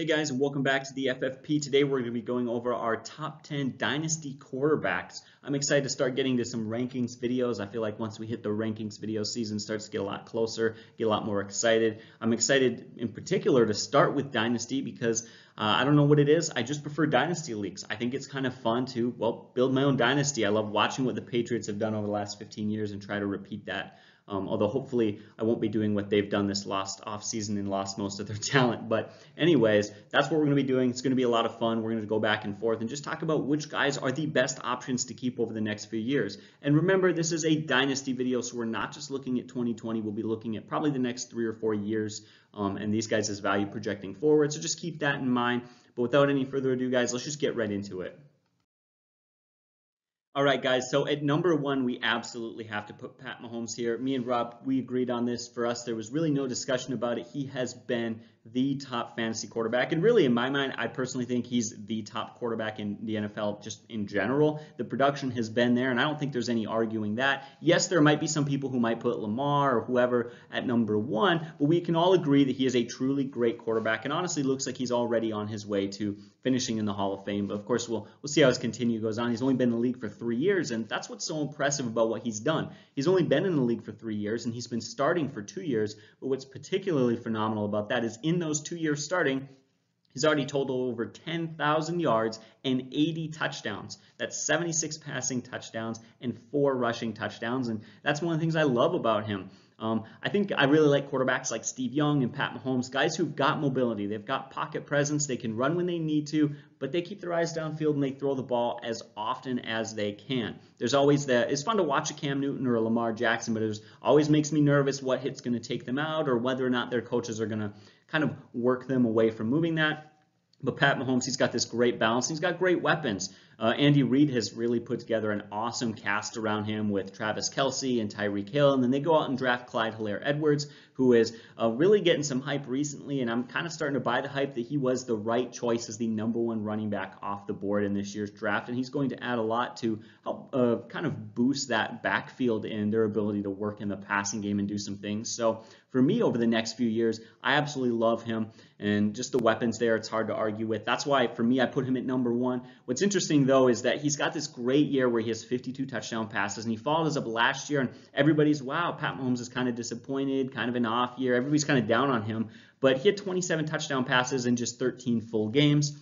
Hey guys, and welcome back to the FFP. Today we're going to be going over our top 10 dynasty quarterbacks. I'm excited to start getting to some rankings videos. I feel like once we hit the rankings video season starts to get a lot closer, get a lot more excited. I'm excited in particular to start with dynasty because uh, I don't know what it is. I just prefer dynasty leagues. I think it's kind of fun to, well, build my own dynasty. I love watching what the Patriots have done over the last 15 years and try to repeat that. Um, although hopefully I won't be doing what they've done this last offseason and lost most of their talent. But anyways, that's what we're going to be doing. It's going to be a lot of fun. We're going to go back and forth and just talk about which guys are the best options to keep over the next few years. And remember, this is a dynasty video, so we're not just looking at 2020. We'll be looking at probably the next three or four years um, and these guys' value projecting forward. So just keep that in mind. But without any further ado, guys, let's just get right into it. All right, guys. So at number one, we absolutely have to put Pat Mahomes here. Me and Rob, we agreed on this. For us, there was really no discussion about it. He has been the top fantasy quarterback. And really, in my mind, I personally think he's the top quarterback in the NFL just in general. The production has been there, and I don't think there's any arguing that. Yes, there might be some people who might put Lamar or whoever at number one, but we can all agree that he is a truly great quarterback and honestly looks like he's already on his way to finishing in the Hall of Fame. But of course, we'll, we'll see how his continue goes on. He's only been in the league for three years, and that's what's so impressive about what he's done. He's only been in the league for three years, and he's been starting for two years. But what's particularly phenomenal about that is in those two years starting, He's already totaled over 10,000 yards and 80 touchdowns. That's 76 passing touchdowns and four rushing touchdowns. And that's one of the things I love about him. Um, I think I really like quarterbacks like Steve Young and Pat Mahomes, guys who've got mobility. They've got pocket presence. They can run when they need to, but they keep their eyes downfield and they throw the ball as often as they can. There's always the, it's fun to watch a Cam Newton or a Lamar Jackson, but it always makes me nervous what hit's going to take them out or whether or not their coaches are going to kind of work them away from moving that. But Pat Mahomes, he's got this great balance. He's got great weapons. Uh, Andy Reid has really put together an awesome cast around him with Travis Kelce and Tyreek Hill, and then they go out and draft Clyde Helaire-Edwards, who is uh, really getting some hype recently, and I'm kind of starting to buy the hype that he was the right choice as the number one running back off the board in this year's draft, and he's going to add a lot to help uh, kind of boost that backfield and their ability to work in the passing game and do some things. So for me over the next few years, I absolutely love him, and just the weapons there, it's hard to argue with. That's why for me, I put him at number one. What's interesting though is that he's got this great year where he has 52 touchdown passes, and he followed us up last year, and everybody's, wow, Pat Mahomes is kind of disappointed, kind of an off year. Everybody's kind of down on him, but he had 27 touchdown passes in just 13 full games.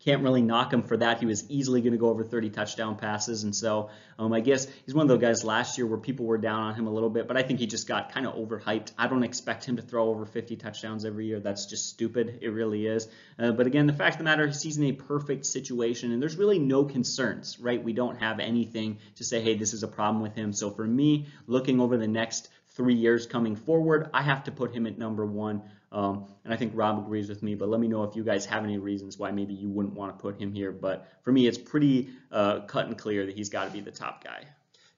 Can't really knock him for that. He was easily going to go over 30 touchdown passes. And so um, I guess he's one of those guys last year where people were down on him a little bit, but I think he just got kind of overhyped. I don't expect him to throw over 50 touchdowns every year. That's just stupid. It really is. Uh, but again, the fact of the matter is he's in a perfect situation and there's really no concerns, right? We don't have anything to say, hey, this is a problem with him. So for me, looking over the next three years coming forward, I have to put him at number one. Um, and I think Rob agrees with me, but let me know if you guys have any reasons why maybe you wouldn't want to put him here. But for me, it's pretty uh, cut and clear that he's got to be the top guy.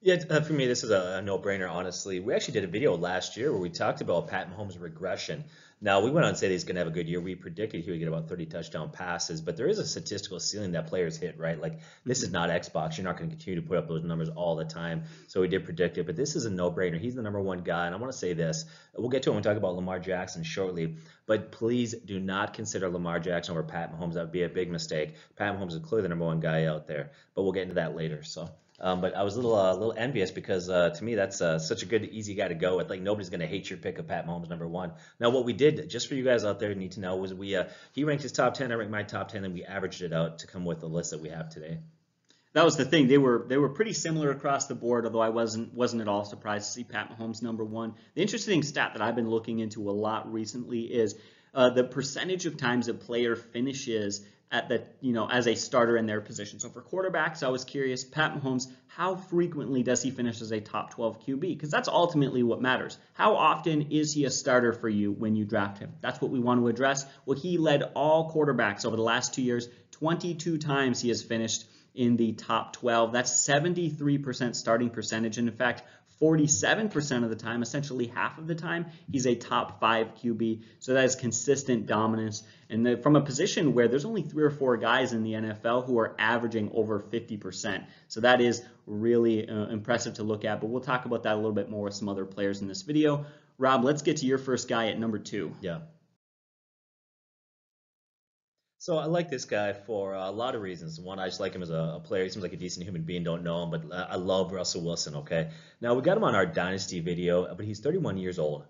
Yeah, uh, for me, this is a, a no-brainer, honestly. We actually did a video last year where we talked about Pat Mahomes' regression. Now, we went on to say he's going to have a good year. We predicted he would get about 30 touchdown passes, but there is a statistical ceiling that players hit, right? Like, this is mm-hmm. not Xbox. You're not going to continue to put up those numbers all the time. So we did predict it, but this is a no-brainer. He's the number one guy, and I want to say this. We'll get to it when we talk about Lamar Jackson shortly, but please do not consider Lamar Jackson over Pat Mahomes. That would be a big mistake. Pat Mahomes is clearly the number one guy out there, but we'll get into that later. So. Um, but I was a little uh, little envious because uh, to me that's uh, such a good easy guy to go with. Like nobody's gonna hate your pick of Pat Mahomes number one. Now what we did just for you guys out there need to know was we uh, he ranked his top ten, I ranked my top ten, and we averaged it out to come with the list that we have today. That was the thing. They were they were pretty similar across the board, although I wasn't wasn't at all surprised to see Pat Mahomes number one. The interesting stat that I've been looking into a lot recently is uh, the percentage of times a player finishes at the you know as a starter in their position. So for quarterbacks, I was curious, Pat Mahomes, how frequently does he finish as a top 12 QB? Because that's ultimately what matters. How often is he a starter for you when you draft him? That's what we want to address. Well, he led all quarterbacks over the last two years. 22 times he has finished in the top 12. That's 73% starting percentage. And in fact, 47% of the time, essentially half of the time, he's a top five QB. So that is consistent dominance. And the, from a position where there's only three or four guys in the NFL who are averaging over 50%. So that is really uh, impressive to look at. But we'll talk about that a little bit more with some other players in this video. Rob, let's get to your first guy at number two. Yeah. So I like this guy for a lot of reasons. One, I just like him as a, player. He seems like a decent human being. Don't know him, but I love Russell Wilson. Okay, now we got him on our dynasty video, but he's 31 years old,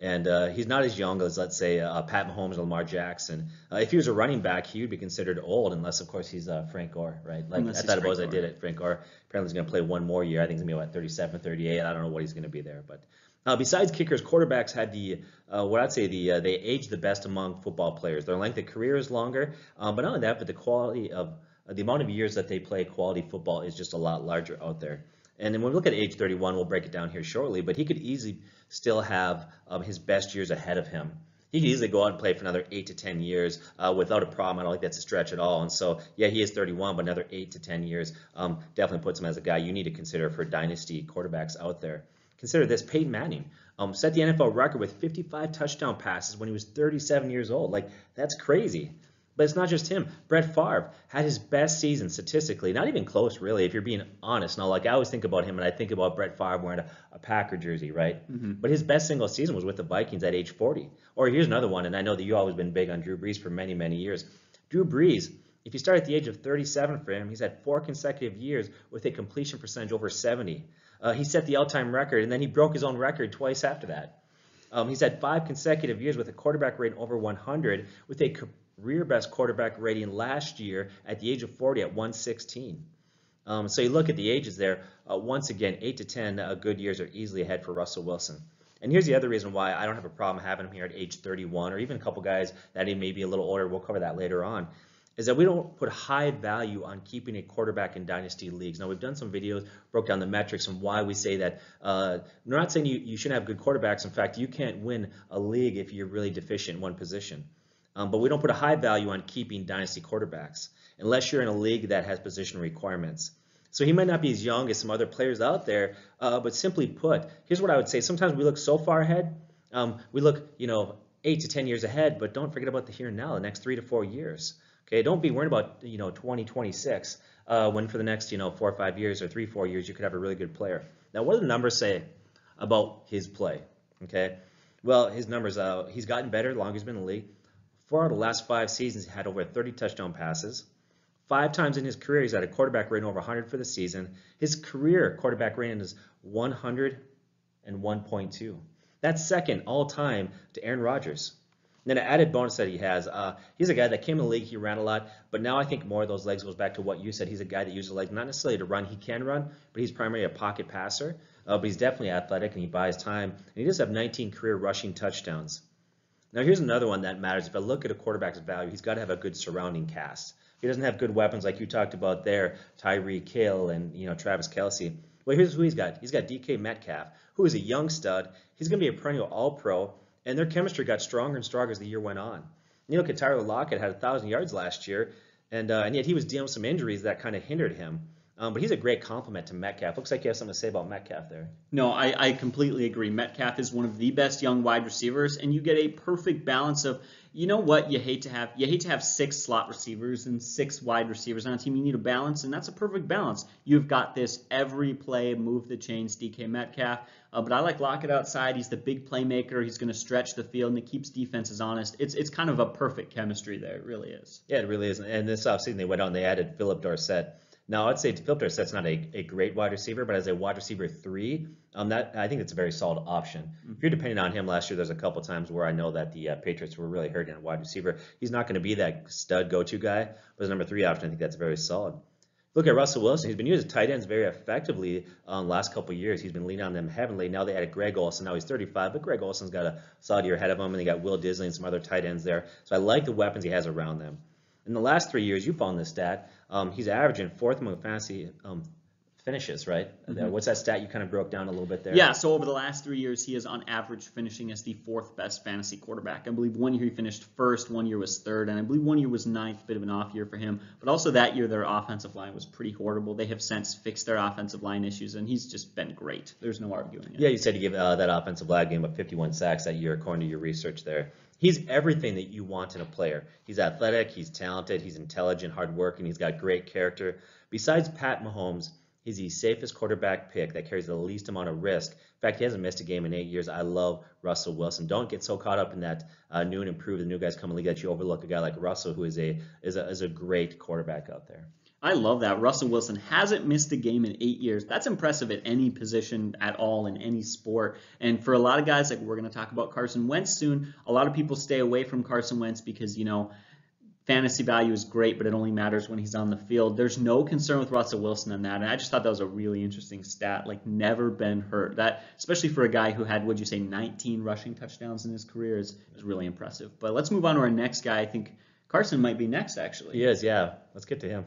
and uh, he's not as young as let's say uh, Pat Mahomes or Lamar Jackson. Uh, if he was a running back, he would be considered old, unless of course he's uh, Frank Gore, right? Like Unless I thought it was, I did it. Frank Gore apparently he's going to play one more year. I think he's going to be what 37, 38. I don't know what he's going to be there, but. Uh, besides kickers, quarterbacks had the uh, what I'd say the uh, they age the best among football players. Their length of career is longer, um, but not only that, but the quality of uh, the amount of years that they play quality football is just a lot larger out there. And then when we look at age 31, we'll break it down here shortly, but he could easily still have um, his best years ahead of him. He could easily go out and play for another eight to 10 years uh, without a problem. I don't think that's a stretch at all. And so, yeah, he is 31, but another eight to 10 years um, definitely puts him as a guy you need to consider for dynasty quarterbacks out there. Consider this Peyton Manning um, set the NFL record with 55 touchdown passes when he was 37 years old. Like, that's crazy. But it's not just him. Brett Favre had his best season statistically, not even close, really, if you're being honest. Now, like, I always think about him, and I think about Brett Favre wearing a, a Packer jersey, right? But his best single season was with the Vikings at age 40. Or here's another one, and I know that you've always been big on Drew Brees for many, many years. Drew Brees, if you start at the age of 37 for him, he's had four consecutive years with a completion percentage over 70. Uh, he set the all-time record, and then he broke his own record twice after that. Um, he's had five consecutive years with a quarterback rating over 100, with a career best quarterback rating last year at the age of 40 at 116. Um, so you look at the ages there. Uh, once again, eight to 10 uh, good years are easily ahead for Russell Wilson. And here's the other reason why I don't have a problem having him here at age 31, or even a couple guys that he may be a little older. We'll cover that later on. Is that we don't put high value on keeping a quarterback in dynasty leagues. Now we've done some videos, broke down the metrics and why we say that. Uh, we're not saying you, you shouldn't have good quarterbacks. In fact, you can't win a league if you're really deficient in one position. Um, but we don't put a high value on keeping dynasty quarterbacks unless you're in a league that has position requirements. So he might not be as young as some other players out there, uh, but simply put, here's what I would say. Sometimes we look so far ahead. Um, we look, you know, eight to 10 years ahead, but don't forget about the here and now, the next three to four years. Okay, don't be worried about, you know, 2026 uh, when for the next, you know, four or five years or three, four years, you could have a really good player. Now, what do the numbers say about his play? Okay, well, his numbers, uh, he's gotten better longer he's been in the league. Of the last five seasons, he had over 30 touchdown passes. Five times in his career, he's had a quarterback rating over 100 for the season. His career quarterback rating is 101.2. That's second all time to Aaron Rodgers. Then an added bonus that he has, uh, he's a guy that came in the league, he ran a lot, but now I think more of those legs goes back to what you said. He's a guy that uses legs not necessarily to run. He can run, but he's primarily a pocket passer. Uh, but he's definitely athletic and he buys time. And he does have 19 career rushing touchdowns. Now here's another one that matters. If I look at a quarterback's value, he's got to have a good surrounding cast. If he doesn't have good weapons like you talked about there, Tyreek Hill and you know Travis Kelce. Well, here's who he's got. He's got DK Metcalf, who is a young stud. He's going to be a perennial All-Pro, and their chemistry got stronger and stronger as the year went on. You look at Lockett had a thousand yards last year, and uh, and yet he was dealing with some injuries that kind of hindered him. Um, but he's a great compliment to Metcalf. Looks like you have something to say about Metcalf there. No, I, I completely agree. Metcalf is one of the best young wide receivers, and you get a perfect balance of, you know what, you hate to have you hate to have six slot receivers and six wide receivers on a team. You need a balance, and that's a perfect balance. You've got this every play, move the chains, DK Metcalf. Uh, but I like Lockett outside. He's the big playmaker. He's going to stretch the field, and it keeps defenses honest. It's it's kind of a perfect chemistry there. It really is. Yeah, it really is. And this offseason, they went and they added Philip Dorsett. Now, I'd say Philip Dorsett's not a, a great wide receiver, but as a wide receiver three, um, that I think it's a very solid option. Mm-hmm. If you're depending on him last year, there's a couple times where I know that the uh, Patriots were really hurting a wide receiver. He's not going to be that stud go-to guy, but as number three option, I think that's very solid. Look at Russell Wilson. He's been using tight ends very effectively um, last couple of years. He's been leaning on them heavily. Now they added Greg Olsen. Now he's 35, but Greg Olsen's got a solid year ahead of him, and they got Will Dissly and some other tight ends there. So I like the weapons he has around them. In the last three years, you found this stat. Um, he's averaging fourth among fantasy um, finishes, right? Mm-hmm. What's that stat you kind of broke down a little bit there? Yeah, so over the last three years, he is on average finishing as the fourth best fantasy quarterback. I believe one year he finished first, one year was third, and I believe one year was ninth, bit of an off year for him. But also that year, their offensive line was pretty horrible. They have since fixed their offensive line issues, and he's just been great. There's no arguing it. Yeah, you said you gave uh, that offensive line game up 51 sacks that year, according to your research there. He's everything that you want in a player. He's athletic, he's talented, he's intelligent, hardworking, he's got great character. Besides Pat Mahomes, He's the safest quarterback pick that carries the least amount of risk. In fact, he hasn't missed a game in eight years. I love Russell Wilson. Don't get so caught up in that uh, new and improved, the new guys coming league that you overlook a guy like Russell, who is a is a is a great quarterback out there. I love that. Russell Wilson hasn't missed a game in eight years. That's impressive at any position at all in any sport. And for a lot of guys, like we're going to talk about Carson Wentz soon, a lot of people stay away from Carson Wentz because, you know, fantasy value is great, but it only matters when he's on the field. There's no concern with Russell Wilson on that. And I just thought that was a really interesting stat. Like never been hurt. That especially for a guy who had, would you say, 19 rushing touchdowns in his career is, is really impressive. But let's move on to our next guy. I think Carson might be next actually. He is, yeah. Let's get to him.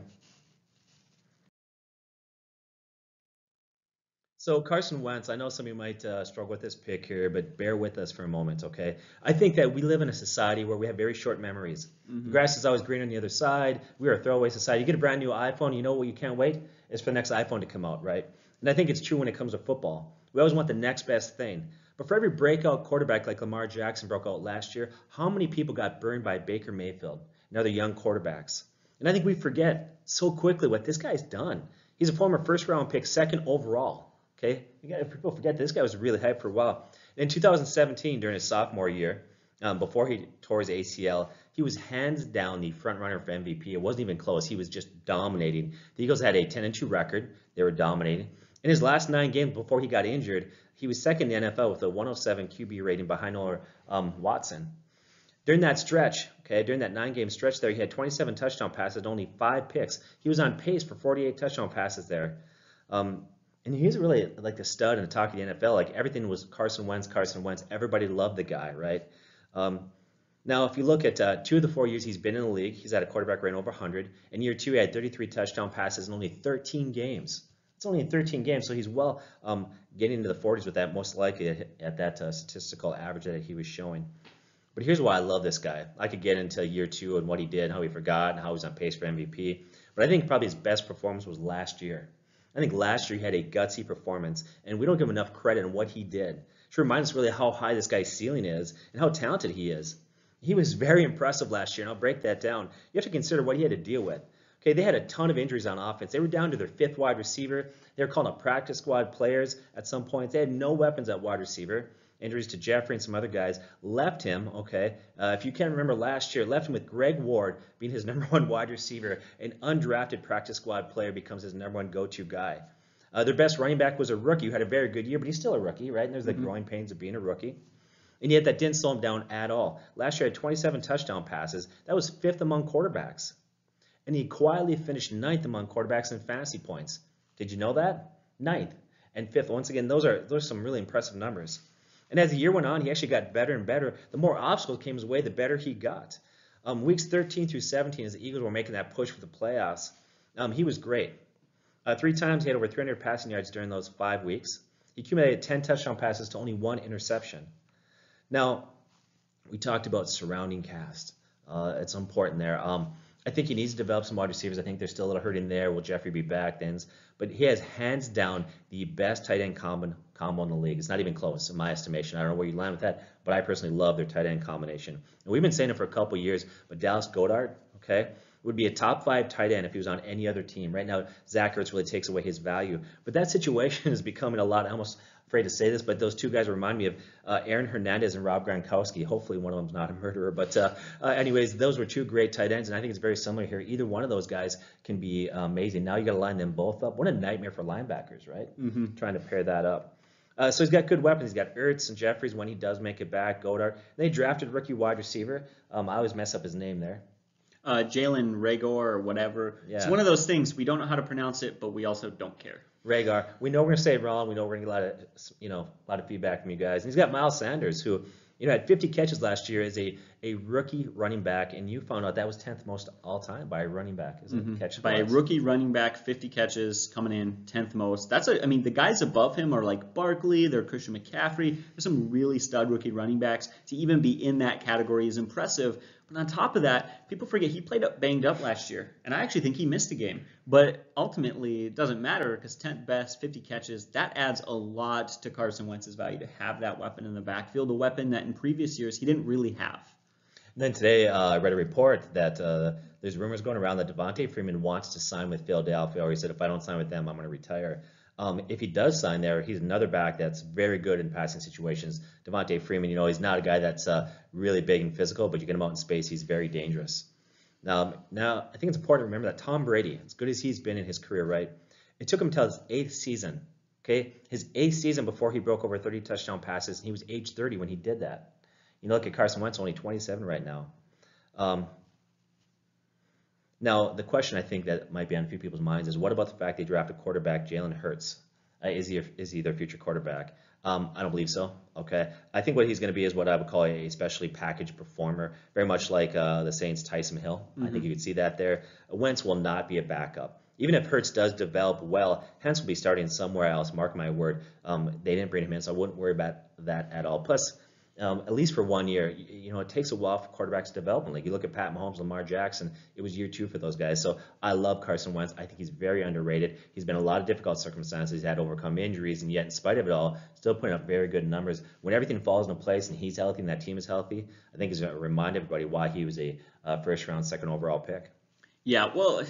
So Carson Wentz, I know some of you might uh, struggle with this pick here, but bear with us for a moment, okay? I think that we live in a society where we have very short memories. Mm-hmm. The grass is always green on the other side. We are a throwaway society. You get a brand new iPhone, you know what you can't wait is for the next iPhone to come out, right? And I think it's true when it comes to football. We always want the next best thing. But for every breakout quarterback like Lamar Jackson broke out last year, how many people got burned by Baker Mayfield and other young quarterbacks? And I think we forget so quickly what this guy's done. He's a former first round pick, second overall. Okay, got, people forget this guy was really hyped for a while. In 2017, during his sophomore year, um, before he tore his ACL, he was hands down the front runner for MVP. It wasn't even close. He was just dominating. The Eagles had a 10 and 2 record. They were dominating. In his last nine games before he got injured, he was second in the NFL with a 107 QB rating behind um, Watson. During that stretch, okay, during that nine-game stretch there, he had 27 touchdown passes, only five picks. He was on pace for 48 touchdown passes there. Um, and he's really like the stud and the talk of the NFL. Like everything was Carson Wentz, Carson Wentz. Everybody loved the guy, right? Um, now, if you look at uh, two of the four years he's been in the league, he's had a quarterback rating over 100. In year two, he had 33 touchdown passes in only 13 games. It's only in 13 games, so he's well um, getting into the 40s with that, most likely at, at that uh, statistical average that he was showing. But here's why I love this guy. I could get into year two and what he did, how he forgot, and how he was on pace for MVP. But I think probably his best performance was last year. I think last year he had a gutsy performance, and we don't give him enough credit in what he did. Should remind us really how high this guy's ceiling is and how talented he is. He was very impressive last year, and I'll break that down. You have to consider what he had to deal with. Okay, they had a ton of injuries on offense. They were down to their fifth wide receiver. They were calling up practice squad players at some point. They had no weapons at wide receiver injuries to Jeffery and some other guys, left him, okay, uh, if you can remember last year, left him with Greg Ward being his number one wide receiver. An undrafted practice squad player becomes his number one go-to guy. Uh, their best running back was a rookie who had a very good year, but he's still a rookie, right? And there's the mm-hmm. growing pains of being a rookie. And yet that didn't slow him down at all. Last year had 27 touchdown passes. That was fifth among quarterbacks. And he quietly finished ninth among quarterbacks in fantasy points. Did you know that? Ninth and fifth. Once again, those are those are some really impressive numbers. And as the year went on, he actually got better and better. The more obstacles came his way, the better he got. Um, weeks 13 through 17, as the Eagles were making that push for the playoffs, um, he was great. Uh, three times he had over 300 passing yards during those five weeks. He accumulated 10 touchdown passes to only one interception. Now, we talked about surrounding cast. Uh, it's important there. Um, I think he needs to develop some wide receivers. I think there's still a little hurt in there. Will Jeffery be back then? But he has hands down the best tight end combo, combo in the league. It's not even close in my estimation. I don't know where you land with that, but I personally love their tight end combination. And we've been saying it for a couple years, but Dallas Goedert, okay, would be a top five tight end if he was on any other team. Right now, Zach Ertz really takes away his value. But that situation is becoming a lot, I almost afraid to say this, but those two guys remind me of uh, Aaron Hernandez and Rob Gronkowski. Hopefully, one of them's not a murderer. But uh, uh, anyways, those were two great tight ends, and I think it's very similar here. Either one of those guys can be amazing. Now you got to line them both up. What a nightmare for linebackers, right? Mm-hmm. Trying to pair that up. Uh, so he's got good weapons. He's got Ertz and Jeffries when he does make it back. Goedert. They drafted rookie wide receiver. Um, I always mess up his name there. Uh, Jalen Reagor or whatever. Yeah. It's one of those things we don't know how to pronounce it, but we also don't care. Reagor. We know we're gonna say it wrong. We know we're gonna get a lot of you know a lot of feedback from you guys. And he's got Miles Sanders, who you know had 50 catches last year as a a rookie running back, and you found out that was 10th most all time by a running back. Is mm-hmm. catch by a rookie running back, 50 catches coming in 10th most. That's a, I mean the guys above him are like Barkley, they're Christian McCaffrey. There's some really stud rookie running backs. To even be in that category is impressive. But on top of that, people forget he played up banged up last year, and I actually think he missed a game. But ultimately, it doesn't matter because 10th best, 50 catches, that adds a lot to Carson Wentz's value to have that weapon in the backfield, a weapon that in previous years he didn't really have. And then today, uh, I read a report that uh, there's rumors going around that Devonta Freeman wants to sign with Philadelphia, or he said, if I don't sign with them, I'm going to retire. Um, if he does sign there, he's another back that's very good in passing situations. Devonta Freeman, you know, he's not a guy that's uh, really big and physical, but you get him out in space, he's very dangerous. Now, now I think it's important to remember that Tom Brady, as good as he's been in his career, right? It took him until his eighth season, okay? His eighth season before he broke over 30 touchdown passes, and he was age 30 when he did that. You know, look at Carson Wentz, only 27 right now. Um, now, the question I think that might be on a few people's minds is what about the fact they drafted quarterback Jalen Hurts? Uh, is, he, is he their future quarterback? Um, I don't believe so. Okay. I think what he's going to be is what I would call a specially packaged performer, very much like uh, the Saints' Taysom Hill. Mm-hmm. I think you could see that there. Wentz will not be a backup. Even if Hurts does develop well, Wentz will be starting somewhere else. Mark my word. Um, they didn't bring him in, so I wouldn't worry about that at all. Plus, um, at least for one year. You, you, know, it takes a while for quarterbacks to develop. Like you look at Pat Mahomes, Lamar Jackson, it was year two for those guys. So I love Carson Wentz. I think he's very underrated. He's been in a lot of difficult circumstances. He's had to overcome injuries, and yet, in spite of it all, still putting up very good numbers. When everything falls into place and he's healthy and that team is healthy, I think he's going to remind everybody why he was a uh, first round, second overall pick. Yeah, well,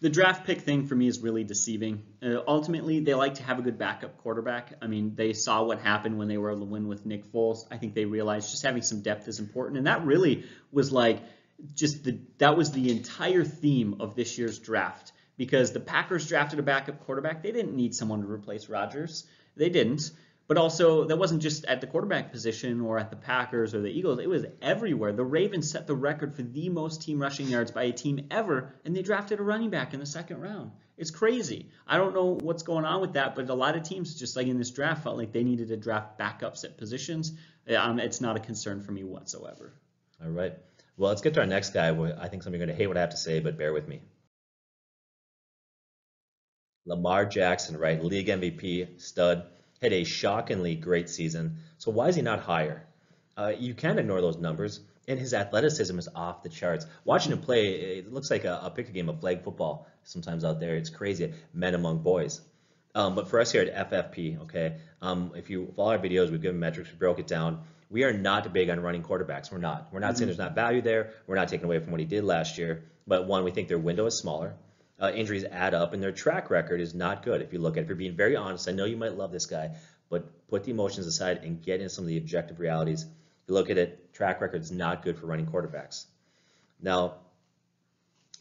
the draft pick thing for me is really deceiving. Uh, ultimately, they like to have a good backup quarterback. I mean, they saw what happened when they were able to win with Nick Foles. I think they realized just having some depth is important, and that really was like just the that was the entire theme of this year's draft because the Packers drafted a backup quarterback. They didn't need someone to replace Rodgers. They didn't. But also, that wasn't just at the quarterback position or at the Packers or the Eagles. It was everywhere. The Ravens set the record for the most team rushing yards by a team ever, and they drafted a running back in the second round. It's crazy. I don't know what's going on with that, but a lot of teams, just like in this draft, felt like they needed to draft backups at positions. Um, it's not a concern for me whatsoever. All right. Well, let's get to our next guy. I think some of you are going to hate what I have to say, but bear with me. Lamar Jackson, right? League MVP, stud had a shockingly great season. So why is he not higher? Uh, you can't ignore those numbers. And his athleticism is off the charts. Watching him play, it looks like a, a pick a game of flag football sometimes out there. It's crazy. Men among boys. Um, but for us here at FFP, okay, um, if you follow our videos, we've given metrics, we broke it down. We are not big on running quarterbacks. We're not. We're not mm-hmm. saying there's not value there. We're not taking away from what he did last year. But one, we think their window is smaller uh, injuries add up, and their track record is not good. If you look at it, if you're being very honest, I know you might love this guy, but put the emotions aside and get into some of the objective realities. If you look at it, track record is not good for running quarterbacks. Now,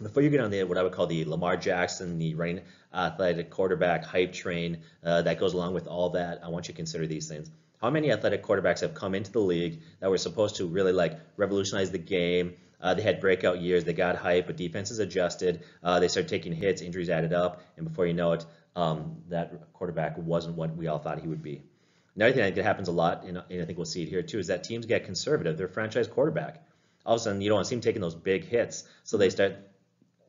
before you get on the what I would call the Lamar Jackson, the running athletic quarterback hype train uh, that goes along with all that, I want you to consider these things. How many athletic quarterbacks have come into the league that were supposed to really like revolutionize the game, uh, they had breakout years. They got hype, but defenses adjusted. Uh, they started taking hits. Injuries added up, and before you know it, um, that quarterback wasn't what we all thought he would be. Another thing I think that happens a lot, and, I think we'll see it here too, is that teams get conservative. Their franchise quarterback. All of a sudden, you don't want to see him taking those big hits, so they start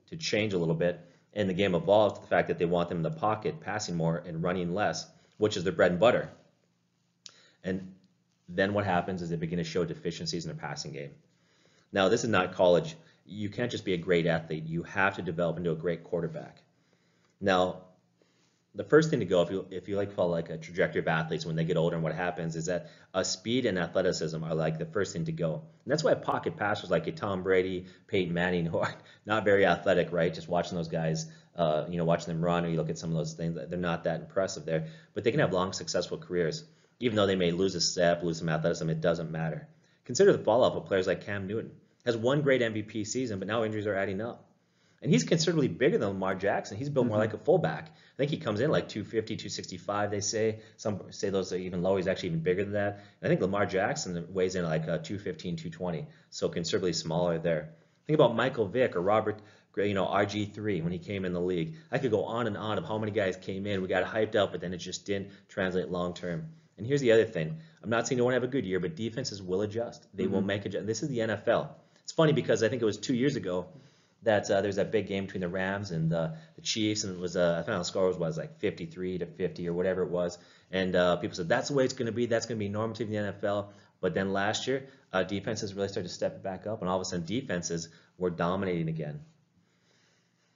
to change a little bit. And the game evolves to the fact that they want them in the pocket, passing more and running less, which is their bread and butter. And then what happens is they begin to show deficiencies in their passing game. Now, this is not college. You can't just be a great athlete. You have to develop into a great quarterback. Now, the first thing to go, if you if you like follow like a trajectory of athletes when they get older, and what happens is that uh, speed and athleticism are like the first thing to go. And that's why pocket passers like a Tom Brady, Peyton Manning, who are not very athletic, right? Just watching those guys, uh, you know, watching them run, or you look at some of those things, they're not that impressive there. But they can have long, successful careers. Even though they may lose a step, lose some athleticism, it doesn't matter. Consider the fallout of players like Cam Newton has one great MVP season, but now injuries are adding up. And he's considerably bigger than Lamar Jackson. He's built mm-hmm. more like a fullback. I think he comes in like 250, 265, they say. Some say those are even low. He's actually even bigger than that. And I think Lamar Jackson weighs in like uh, 215, 220. So considerably smaller there. Think about Michael Vick or Robert, you know, RG3 when he came in the league. I could go on and on of how many guys came in. We got hyped up, but then it just didn't translate long term. And here's the other thing. I'm not saying no one have a good year, but defenses will adjust. They mm-hmm. will make adjust. This is the NFL. It's funny because I think it was two years ago that uh, there was that big game between the Rams and uh, the Chiefs, and it was uh, I found the score was, was like 53 to 50 or whatever it was, and uh, people said that's the way it's going to be. That's going to be normative in the NFL. But then last year, uh, defenses really started to step back up, and all of a sudden, defenses were dominating again.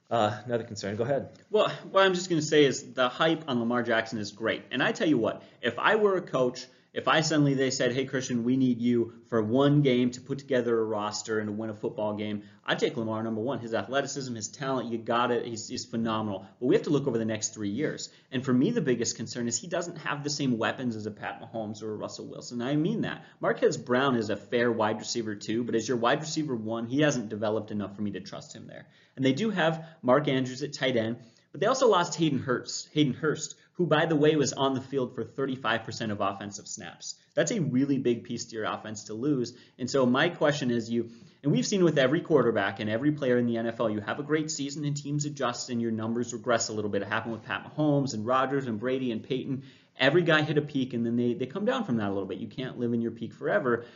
Uh, another concern. Go ahead. Well, what I'm just going to say is the hype on Lamar Jackson is great, and I tell you what, if I were a coach If I suddenly they said, "Hey Christian, we need you for one game to put together a roster and to win a football game," I'd take Lamar number one. His athleticism, his talent, you got it. He's, he's phenomenal. But we have to look over the next three years. And for me, the biggest concern is he doesn't have the same weapons as a Pat Mahomes or a Russell Wilson. I mean that. Marquise Brown is a fair wide receiver too, but as your wide receiver one, he hasn't developed enough for me to trust him there. And they do have Mark Andrews at tight end. But they also lost Hayden Hurst, Hayden Hurst, who, by the way, was on the field for 35% of offensive snaps. That's a really big piece to your offense to lose. And so my question is you, and we've seen with every quarterback and every player in the NFL, you have a great season and teams adjust and your numbers regress a little bit. It happened with Pat Mahomes and Rodgers and Brady and Peyton. Every guy hit a peak and then they, they come down from that a little bit. You can't live in your peak forever.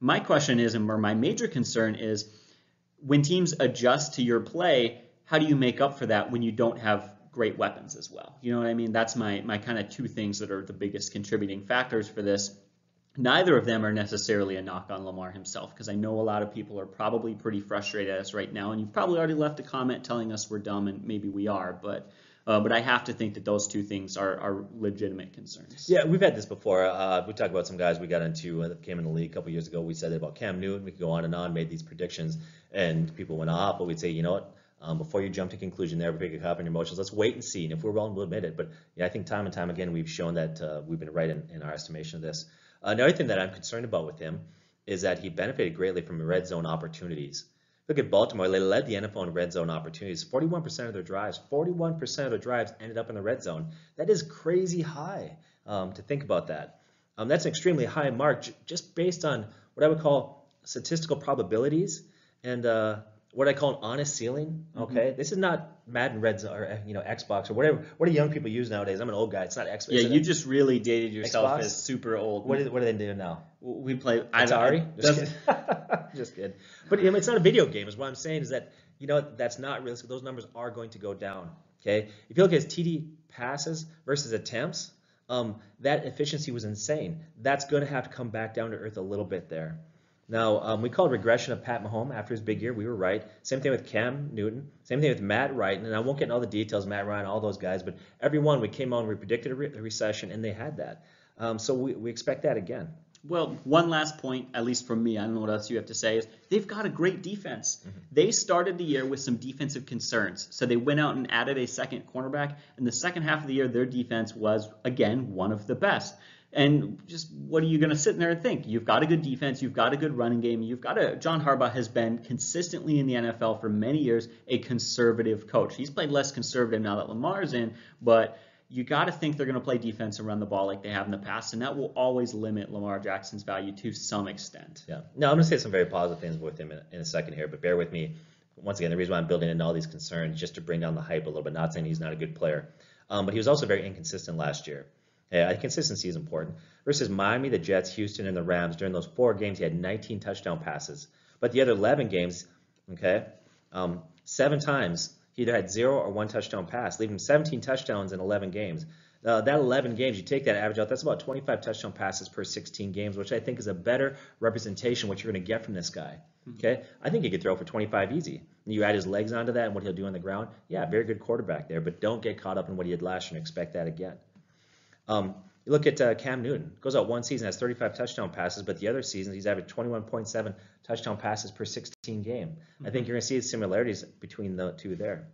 My question is, and my major concern is, when teams adjust to your play, how do you make up for that when you don't have great weapons as well? You know what I mean? That's my my kind of two things that are the biggest contributing factors for this. Neither of them are necessarily a knock on Lamar himself because I know a lot of people are probably pretty frustrated at us right now, and you've probably already left a comment telling us we're dumb, and maybe we are, but. Uh, but I have to think that those two things are, are legitimate concerns. Yeah, we've had this before. Uh, we talked about some guys we got into uh, that came in the league a couple years ago. We said about Cam Newton. We could go on and on, made these predictions, and people went off. But we'd say, you know what? Um, before you jump to conclusion there, pick a up on your emotions. Let's wait and see. And if we're wrong, we'll admit it. But yeah, I think time and time again, we've shown that uh, we've been right in, in, our estimation of this. Another thing that I'm concerned about with him is that he benefited greatly from red zone opportunities. Look at Baltimore. They led the NFL in red zone opportunities. 41% of their drives, 41% of their drives ended up in the red zone. That is crazy high um, to think about that. Um, that's an extremely high mark just based on what I would call statistical probabilities and uh, what I call an honest ceiling. Mm-hmm. Okay, mm-hmm. this is not Madden Reds or you know Xbox or whatever. What do young people use nowadays? I'm an old guy. It's not Xbox. Yeah, you just really dated yourself Xbox? as super old. What, is, what do they do now? We play Atari. Just kidding. just kidding. But it's not a video game. Is what I'm saying is that you know that's not realistic. Those numbers are going to go down. Okay, if you look at his TD passes versus attempts, um, that efficiency was insane. That's going to have to come back down to earth a little bit there. Now, um, we called regression of Pat Mahomes after his big year. We were right. Same thing with Cam Newton. Same thing with Matt Ryan. And I won't get into all the details, Matt Ryan, all those guys, but every one we came on, we predicted a, re- a recession, and they had that. Um, so we, we expect that again. Well, one last point, at least from me, I don't know what else you have to say, is they've got a great defense. Mm-hmm. They started the year with some defensive concerns. So they went out and added a second cornerback. In the second half of the year, their defense was, again, one of the best. And just what are you going to sit in there and think? You've got a good defense, you've got a good running game, you've got a John Harbaugh has been consistently in the NFL for many years a conservative coach. He's played less conservative now that Lamar's in, but you got to think they're going to play defense and run the ball like they have in the past, and that will always limit Lamar Jackson's value to some extent. Yeah. Now I'm going to say some very positive things with him in, in a second here, but bear with me. Once again, the reason why I'm building in all these concerns just to bring down the hype a little bit. Not saying he's not a good player, um, but he was also very inconsistent last year. Yeah, consistency is important. Versus Miami, the Jets, Houston, and the Rams, during those four games, he had 19 touchdown passes. But the other 11 games, okay, um, seven times he either had zero or one touchdown pass, leaving 17 touchdowns in 11 games. Uh, that 11 games, you take that average out, that's about 25 touchdown passes per 16 games, which I think is a better representation of what you're going to get from this guy. Hmm. Okay, I think he could throw for 25 easy. You add his legs onto that and what he'll do on the ground. Yeah, very good quarterback there, but don't get caught up in what he did last year and expect that again. Um, you look at uh, Cam Newton, goes out one season, has 35 touchdown passes, but the other seasons he's averaged 21.7 touchdown passes per 16 game. Mm-hmm. I think you're going to see similarities between the two there.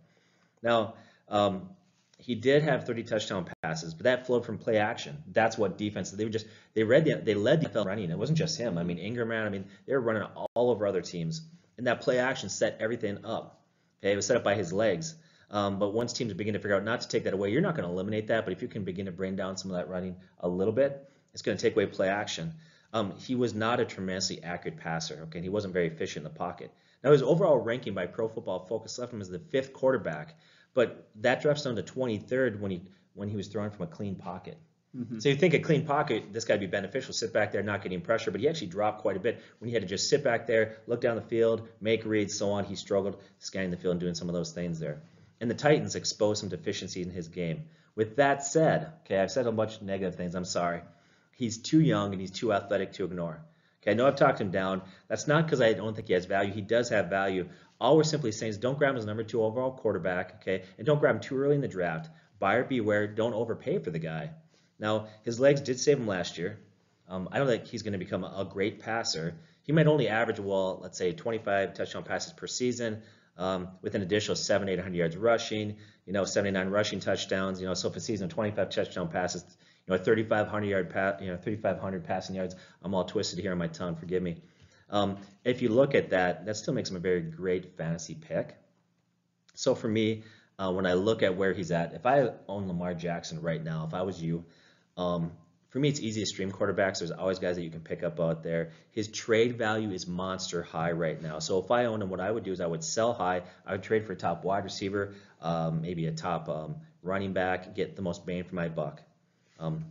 Now, um, he did have 30 touchdown passes, but that flowed from play action. That's what defense. They were just they read the they led the NFL running. It wasn't just him. I mean Ingram, I mean they were running all over other teams, and that play action set everything up. Okay, it was set up by his legs. Um, but once teams begin to figure out not to take that away, you're not going to eliminate that. But if you can begin to bring down some of that running a little bit, it's going to take away play action. Um, he was not a tremendously accurate passer. Okay, and he wasn't very efficient in the pocket. Now his overall ranking by Pro Football Focus left him as the fifth quarterback, but that drops down to 23rd when he when he was thrown from a clean pocket. Mm-hmm. So you think a clean pocket, this guy would be beneficial, sit back there, not getting pressure, but he actually dropped quite a bit when he had to just sit back there, look down the field, make reads, so on. He struggled scanning the field and doing some of those things there and the Titans exposed some deficiencies in his game. With that said, okay, I've said a bunch of negative things. I'm sorry. He's too young and he's too athletic to ignore. Okay, I know I've talked him down. That's not because I don't think he has value. He does have value. All we're simply saying is don't grab him as number two overall quarterback, okay, and don't grab him too early in the draft. Buyer beware. Don't overpay for the guy. Now his legs did save him last year. Um, I don't think he's going to become a, a great passer. He might only average, well, let's say 25 touchdown passes per season, um, with an additional seven, 800 yards rushing, you know, 79 rushing touchdowns, you know, so for season 25 touchdown passes, you know, 3,500 yard pass, you know, 3,500 passing yards. I'm all twisted here on my tongue, forgive me. Um, if you look at that, that still makes him a very great fantasy pick. So for me, uh, when I look at where he's at, if I own Lamar Jackson right now, if I was you, um, for me, it's easy to stream quarterbacks. There's always guys that you can pick up out there. His trade value is monster high right now. So if I owned him, what I would do is I would sell high. I would trade for a top wide receiver, um, maybe a top um, running back, get the most bang for my buck. Um,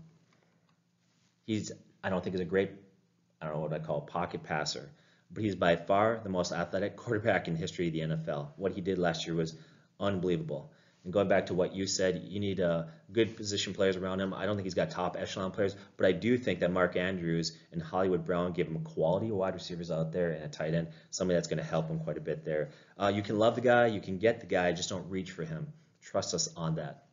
he's, I don't think he's a great, I don't know what I call pocket passer, but he's by far the most athletic quarterback in history of the NFL. What he did last year was unbelievable. And going back to what you said, you need uh, good position players around him. I don't think he's got top echelon players, but I do think that Mark Andrews and Hollywood Brown give him quality wide receivers out there and a tight end, somebody that's going to help him quite a bit there. Uh, you can love the guy, you can get the guy, just don't reach for him. Trust us on that.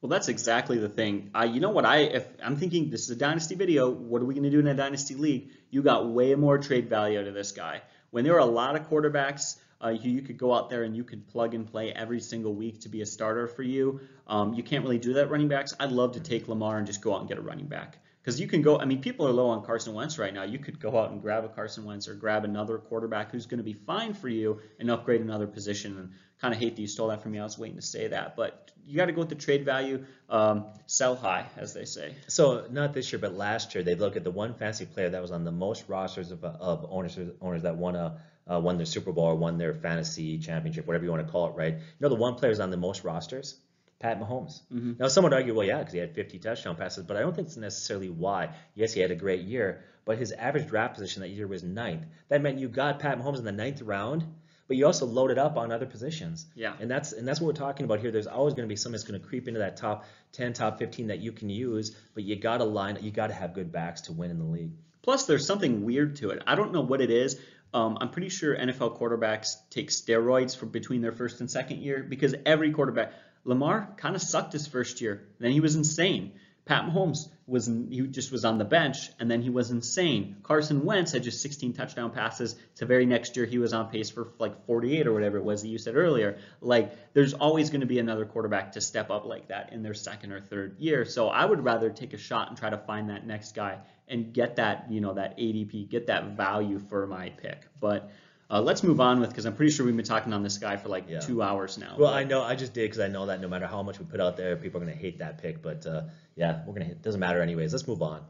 Well, that's exactly the thing. Uh, you know what? I if I'm thinking this is a dynasty video. What are we going to do in a dynasty league? You got way more trade value out of this guy. When there are a lot of quarterbacks uh, you, you, could go out there and you could plug and play every single week to be a starter for you. Um, you can't really do that running backs. I'd love to take Lamar and just go out and get a running back. Because you can go, I mean, people are low on Carson Wentz right now. You could go out and grab a Carson Wentz or grab another quarterback who's going to be fine for you and upgrade another position. And kind of hate that you stole that from me. I was waiting to say that. But you got to go with the trade value, um, sell high, as they say. So not this year, but last year, they look at the one fantasy player that was on the most rosters of, of owners owners that won a uh, won their Super Bowl or won their fantasy championship, whatever you want to call it, right? You know, the one player is on the most rosters, Pat Mahomes. Mm-hmm. Now, some would argue, well, yeah, because he had 50 touchdown passes, but I don't think it's necessarily why. Yes, he had a great year, but his average draft position that year was ninth. That meant you got Pat Mahomes in the ninth round, but you also loaded up on other positions. Yeah. And that's and that's what we're talking about here. There's always going to be someone that's going to creep into that top 10, top 15 that you can use, but you got to line, you got to have good backs to win in the league. Plus, there's something weird to it. I don't know what it is. Um, I'm pretty sure NFL quarterbacks take steroids for between their first and second year because every quarterback, Lamar kind of sucked his first year. Then he was insane. Pat Mahomes was he just was on the bench and then he was insane. Carson Wentz had just 16 touchdown passes. To very next year he was on pace for like 48 or whatever it was that you said earlier. Like there's always going to be another quarterback to step up like that in their second or third year. So I would rather take a shot and try to find that next guy and get that you know that ADP, get that value for my pick. But uh, let's move on with because I'm pretty sure we've been talking on this guy for like yeah. two hours now. Well, I know I just did because I know that no matter how much we put out there, people are going to hate that pick. But uh, yeah, we're gonna. It doesn't matter anyways. Let's move on.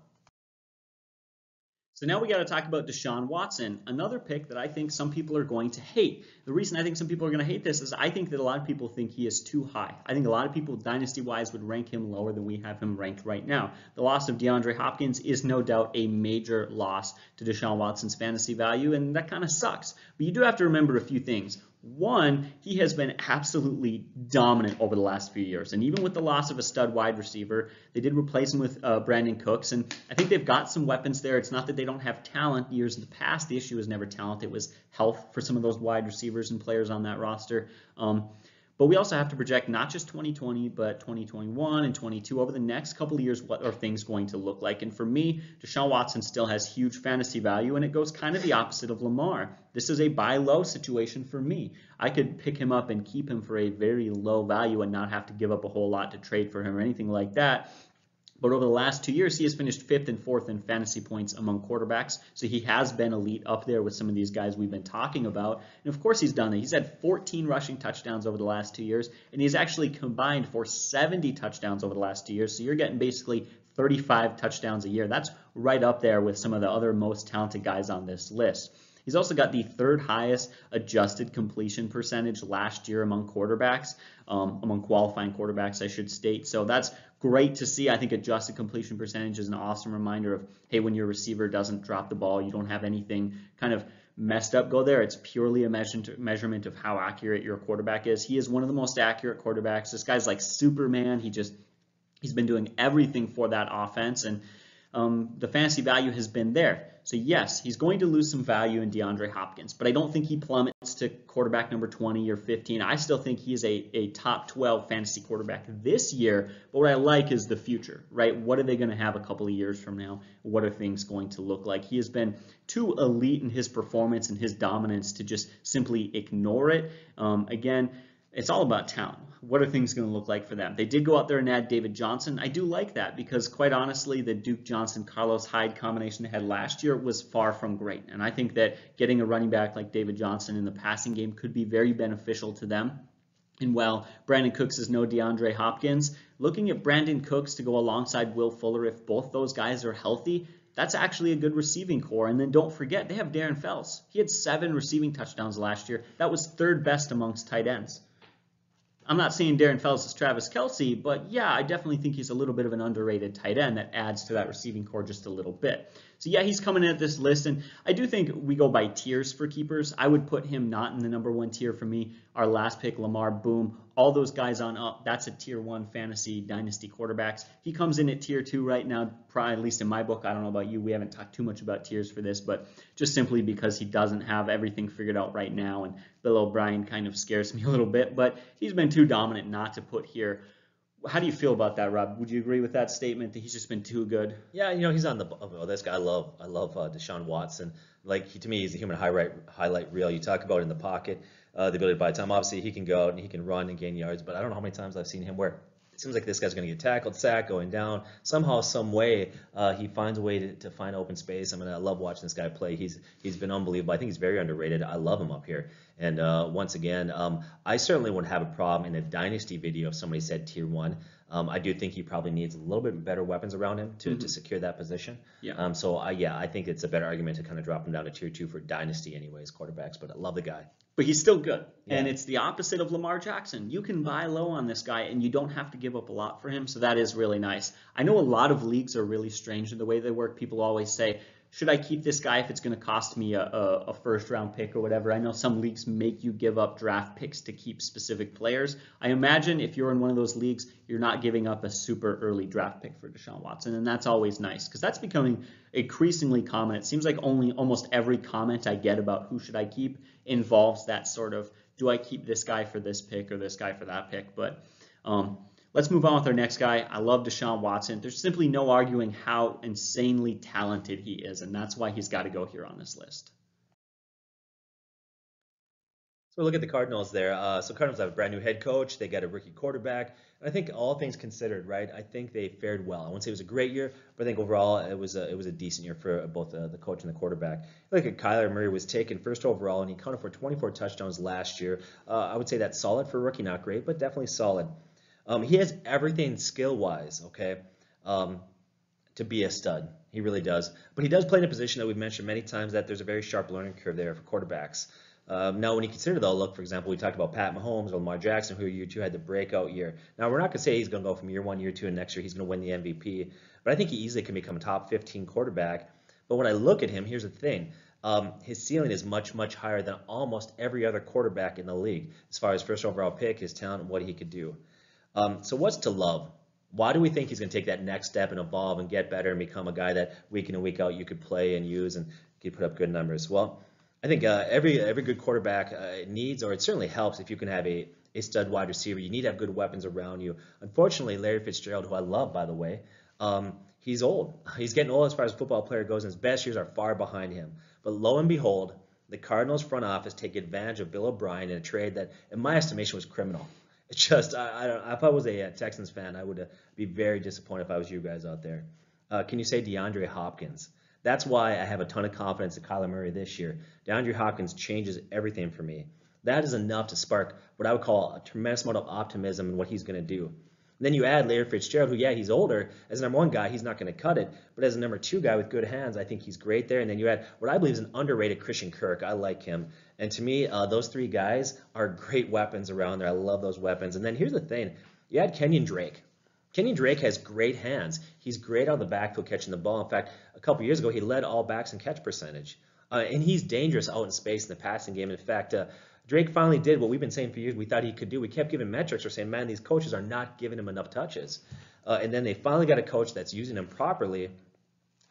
So now we got to talk about Deshaun Watson, another pick that I think some people are going to hate. The reason I think some people are going to hate this is I think that a lot of people think he is too high. I think a lot of people, dynasty-wise, would rank him lower than we have him ranked right now. The loss of DeAndre Hopkins is no doubt a major loss to Deshaun Watson's fantasy value, and that kind of sucks. But you do have to remember a few things. One, he has been absolutely dominant over the last few years. And even with the loss of a stud wide receiver, they did replace him with uh, Brandin Cooks. And I think they've got some weapons there. It's not that they don't have talent years in the past. The issue was never talent, it was health for some of those wide receivers and players on that roster. Um, but we also have to project not just 2020, but 2021 and 22 over the next couple of years. What are things going to look like? And for me, Deshaun Watson still has huge fantasy value, and it goes kind of the opposite of Lamar. This is a buy low situation for me. I could pick him up and keep him for a very low value and not have to give up a whole lot to trade for him or anything like that. But over the last two years, he has finished fifth and fourth in fantasy points among quarterbacks. So he has been elite up there with some of these guys we've been talking about. And of course, he's done that. He's had 14 rushing touchdowns over the last two years, and he's actually combined for 70 touchdowns over the last two years. So you're getting basically 35 touchdowns a year. That's right up there with some of the other most talented guys on this list. He's also got the third highest adjusted completion percentage last year among quarterbacks, um, among qualifying quarterbacks, I should state. So that's great to see. I think adjusted completion percentage is an awesome reminder of, hey, when your receiver doesn't drop the ball, you don't have anything kind of messed up go there. It's purely a measurement of how accurate your quarterback is. He is one of the most accurate quarterbacks. This guy's like Superman. He just, he's been doing everything for that offense. And um, the fantasy value has been there. So yes, he's going to lose some value in DeAndre Hopkins, but I don't think he plummets to quarterback number 20 or 15. I still think he is a, a top 12 fantasy quarterback this year. But what I like is the future, right? What are they going to have a couple of years from now? What are things going to look like? He has been too elite in his performance and his dominance to just simply ignore it. Um, again, it's all about talent. What are things going to look like for them? They did go out there and add David Johnson. I do like that because, quite honestly, the Duke Johnson Carlos Hyde combination they had last year was far from great. And I think that getting a running back like David Johnson in the passing game could be very beneficial to them. And while Brandin Cooks is no DeAndre Hopkins, looking at Brandin Cooks to go alongside Will Fuller, if both those guys are healthy, that's actually a good receiving corps. And then don't forget, they have Darren Fells. He had seven receiving touchdowns last year. That was third best amongst tight ends. I'm not saying Darren Fells is Travis Kelce, but yeah, I definitely think he's a little bit of an underrated tight end that adds to that receiving corps just a little bit. So yeah, he's coming in at this list, and I do think we go by tiers for keepers. I would put him not in the number one tier for me. Our last pick, Lamar Boom, all those guys on up, that's a tier one fantasy dynasty quarterbacks. He comes in at tier two right now, probably at least in my book. I don't know about you. We haven't talked too much about tiers for this, but just simply because he doesn't have everything figured out right now, and Bill O'Brien kind of scares me a little bit, but he's been too dominant not to put here how do you feel about that, Rob? Would you agree with that statement that he's just been too good? Yeah, you know he's on the. Oh, this guy I love. I love uh, Deshaun Watson. Like he, to me, he's a human highlight highlight reel. You talk about in the pocket, uh, the ability to buy time. Obviously, he can go out and he can run and gain yards, but I don't know how many times I've seen him where seems like this guy's going to get tackled, sack, going down. Somehow, some way, uh, he finds a way to, to find open space. I mean, I love watching this guy play. He's he's been unbelievable. I think he's very underrated. I love him up here. And uh, once again, um, I certainly wouldn't have a problem in a dynasty video if somebody said tier one. Um, I do think he probably needs a little bit better weapons around him to, mm-hmm. to secure that position. Yeah. Um, so I, yeah, I think it's a better argument to kind of drop him down to tier two for dynasty, anyways, quarterbacks. But I love the guy. But he's still good, yeah. and it's the opposite of Lamar Jackson. You can buy low on this guy, and you don't have to give up a lot for him. So that is really nice. I know a lot of leagues are really strange in the way they work. People always say, should I keep this guy if it's going to cost me a, a, a, first round pick or whatever? I know some leagues make you give up draft picks to keep specific players. I imagine if you're in one of those leagues, you're not giving up a super early draft pick for Deshaun Watson, and that's always nice because that's becoming increasingly common. It seems like only almost every comment I get about who should I keep involves that sort of do I keep this guy for this pick or this guy for that pick? But um, Let's move on with our next guy. I love Deshaun Watson. There's simply no arguing how insanely talented he is, and that's why he's got to go here on this list. So look at the Cardinals there. Uh, so Cardinals have a brand new head coach. They got a rookie quarterback. And I think all things considered, right? I think they fared well. I wouldn't say it was a great year, but I think overall it was a, it was a decent year for both uh, the coach and the quarterback. Look at Kyler Murray was taken first overall, and he counted for 24 touchdowns last year. Uh, I would say that's solid for a rookie, not great, but definitely solid. Um, he has everything skill wise, okay, um, to be a stud. He really does. But he does play in a position that we've mentioned many times that there's a very sharp learning curve there for quarterbacks. Um, now, when you consider though, look, for example, we talked about Pat Mahomes or Lamar Jackson, who year two had the breakout year. Now, we're not going to say he's going to go from year one, year two, and next year he's going to win the MVP, but I think he easily can become a top 15 quarterback. But when I look at him, here's the thing. Um, his ceiling is much, much higher than almost every other quarterback in the league as far as first overall pick, his talent, and what he could do. Um, so what's to love? Why do we think he's going to take that next step and evolve and get better and become a guy that week in and week out you could play and use and could put up good numbers? Well, I think uh, every every good quarterback uh, needs, or it certainly helps if you can have a, a stud wide receiver. You need to have good weapons around you. Unfortunately, Larry Fitzgerald, who I love by the way, um, he's old. He's getting old as far as a football player goes, and his best years are far behind him. But lo and behold, the Cardinals front office take advantage of Bill O'Brien in a trade that, in my estimation, was criminal. Just I, I don't. If I was a, a Texans fan, I would uh, be very disappointed if I was you guys out there. Uh, can you say DeAndre Hopkins? That's why I have a ton of confidence in Kyler Murray this year. DeAndre Hopkins changes everything for me. That is enough to spark what I would call a tremendous amount of optimism in what he's going to do. And then you add Larry Fitzgerald, who, yeah, he's older. As a number one guy, he's not going to cut it. But as a number two guy with good hands, I think he's great there. And then you add what I believe is an underrated Christian Kirk. I like him. And to me, uh, those three guys are great weapons around there. I love those weapons. And then here's the thing you add Kenyon Drake. Kenyon Drake has great hands. He's great on the backfield catching the ball. In fact, a couple years ago, he led all backs in catch percentage. Uh, and he's dangerous out in space in the passing game. In fact, uh, Drake finally did what we've been saying for years we thought he could do. We kept giving metrics. We're saying, man, these coaches are not giving him enough touches. Uh, and then they finally got a coach that's using him properly.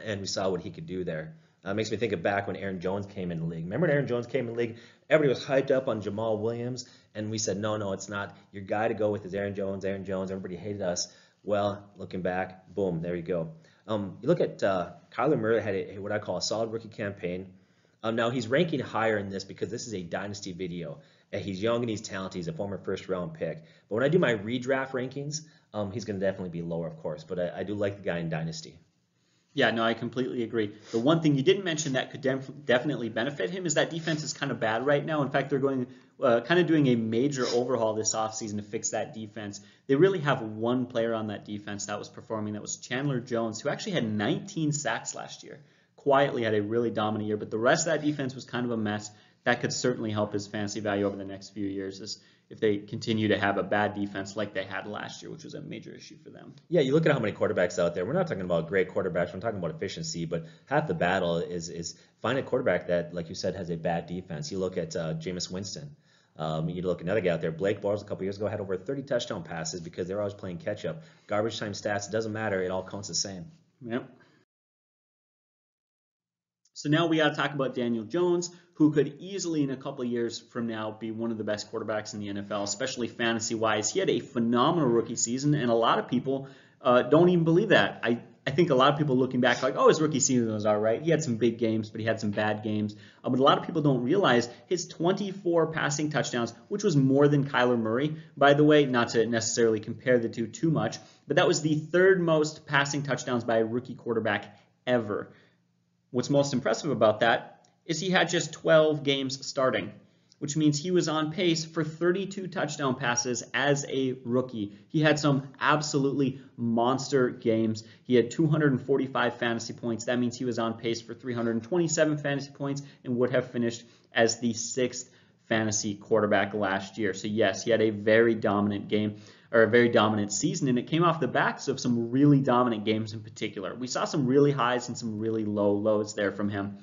and we saw what he could do there. Uh, makes me think of back when Aaron Jones came in the league. Remember when Aaron Jones came in the league? Everybody was hyped up on Jamaal Williams, and we said, no, no, it's not. Your guy to go with is Aaron Jones. Aaron Jones. Everybody hated us. Well, looking back, boom, there you go. Um, you look at uh, Kyler Murray had a, what I call a solid rookie campaign. Um, now he's ranking higher in this because this is a dynasty video. And he's young and he's talented. He's a former first round pick. But when I do my redraft rankings, um, he's going to definitely be lower, of course. But I, I do like the guy in dynasty. Yeah, no, I completely agree. The one thing you didn't mention that could def- definitely benefit him is that defense is kind of bad right now. In fact, they're going uh, kind of doing a major overhaul this offseason to fix that defense. They really have one player on that defense that was performing. That was Chandler Jones, who actually had 19 sacks last year. Quietly had a really dominant year, but the rest of that defense was kind of a mess. That could certainly help his fantasy value over the next few years. As if they continue to have a bad defense like they had last year, which was a major issue for them. Yeah, you look at how many quarterbacks out there. We're not talking about great quarterbacks. We're talking about efficiency, but half the battle is is find a quarterback that, like you said, has a bad defense. You look at uh, Jameis Winston. Um, you look at another guy out there, Blake Bortles, a couple years ago had over 30 touchdown passes because they're always playing catch up. Garbage time stats doesn't matter; it all counts the same. Yep. So now we got to talk about Daniel Jones, who could easily, in a couple of years from now, be one of the best quarterbacks in the NFL, especially fantasy wise. He had a phenomenal rookie season, and a lot of people uh, don't even believe that. I, I think a lot of people looking back, like, oh, his rookie season was all right. He had some big games, but he had some bad games. Uh, but a lot of people don't realize his 24 passing touchdowns, which was more than Kyler Murray, by the way, not to necessarily compare the two too much, but that was the third most passing touchdowns by a rookie quarterback ever. What's most impressive about that is he had just 12 games starting, which means he was on pace for 32 touchdown passes as a rookie. He had some absolutely monster games. He had 245 fantasy points. That means he was on pace for 327 fantasy points and would have finished as the sixth fantasy quarterback last year. So, yes, he had a very dominant game or a very dominant season, and it came off the backs of some really dominant games in particular. We saw some really highs and some really low lows there from him.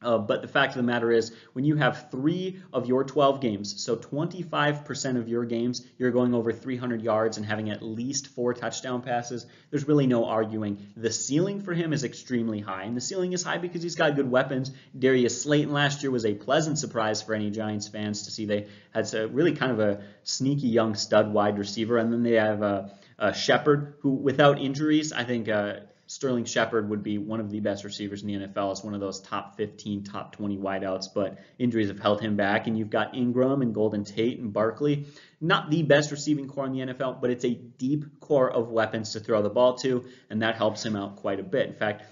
Uh, but the fact of the matter is, when you have three of your 12 games, so 25% of your games, you're going over 300 yards and having at least four touchdown passes, there's really no arguing. The ceiling for him is extremely high, and the ceiling is high because he's got good weapons. Darius Slayton last year was a pleasant surprise for any Giants fans to see they had a really kind of a sneaky young stud wide receiver, and then they have uh, uh, Shepard, who without injuries, I think uh, Sterling Shepard would be one of the best receivers in the NFL as one of those top 15, top 20 wideouts, but injuries have held him back. And you've got Ingram and Golden Tate and Barkley. Not the best receiving corps in the NFL, but it's a deep corps of weapons to throw the ball to, and that helps him out quite a bit. In fact,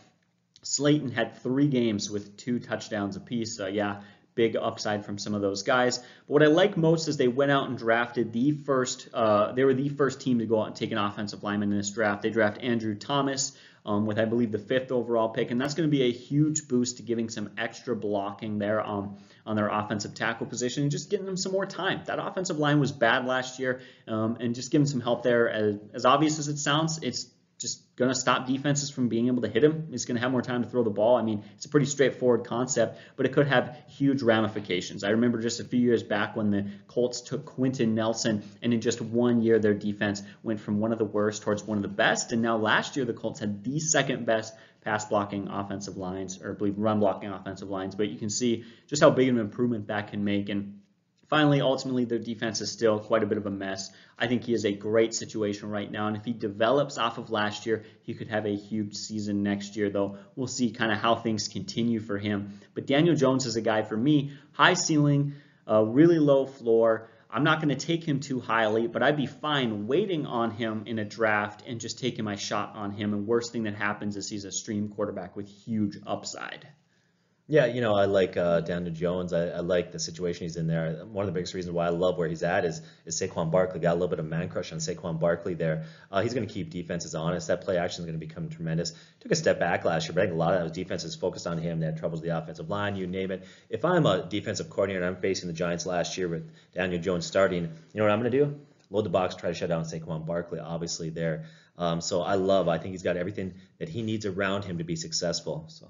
Slayton had three games with two touchdowns apiece. So, yeah, big upside from some of those guys. But what I like most is they went out and drafted the first, uh, they were the first team to go out and take an offensive lineman in this draft. They draft Andrew Thomas um, with, I believe, the fifth overall pick. And that's going to be a huge boost to giving some extra blocking there um, on their offensive tackle position and just getting them some more time. That offensive line was bad last year, um, and just giving some help there. As, as obvious as it sounds, it's just going to stop defenses from being able to hit him. He's going to have more time to throw the ball. I mean, it's a pretty straightforward concept, but it could have huge ramifications. I remember just a few years back when the Colts took Quenton Nelson, and in just one year, their defense went from one of the worst towards one of the best. And now last year, the Colts had the second best pass blocking offensive lines, or I believe run blocking offensive lines. But you can see just how big of an improvement that can make. And Finally, ultimately, their defense is still quite a bit of a mess. I think he is a great situation right now, and if he develops off of last year, he could have a huge season next year, though we'll see kind of how things continue for him. But Daniel Jones is a guy for me, high ceiling, uh, really low floor. I'm not going to take him too highly, but I'd be fine waiting on him in a draft and just taking my shot on him. And worst thing that happens is he's a stream quarterback with huge upside. Yeah, you know, I like uh, Daniel Jones. I, I, like the situation he's in there. One of the biggest reasons why I love where he's at is is Saquon Barkley. Got a little bit of man crush on Saquon Barkley there. Uh, he's going to keep defenses honest. That play action is going to become tremendous. Took a step back last year, but I think a lot of those defenses focused on him. They had troubles with the offensive line, you name it. If I'm a defensive coordinator and I'm facing the Giants last year with Daniel Jones starting, you know what I'm going to do? Load the box, try to shut down Saquon Barkley, obviously there. Um, so I love. I think he's got everything that he needs around him to be successful. So.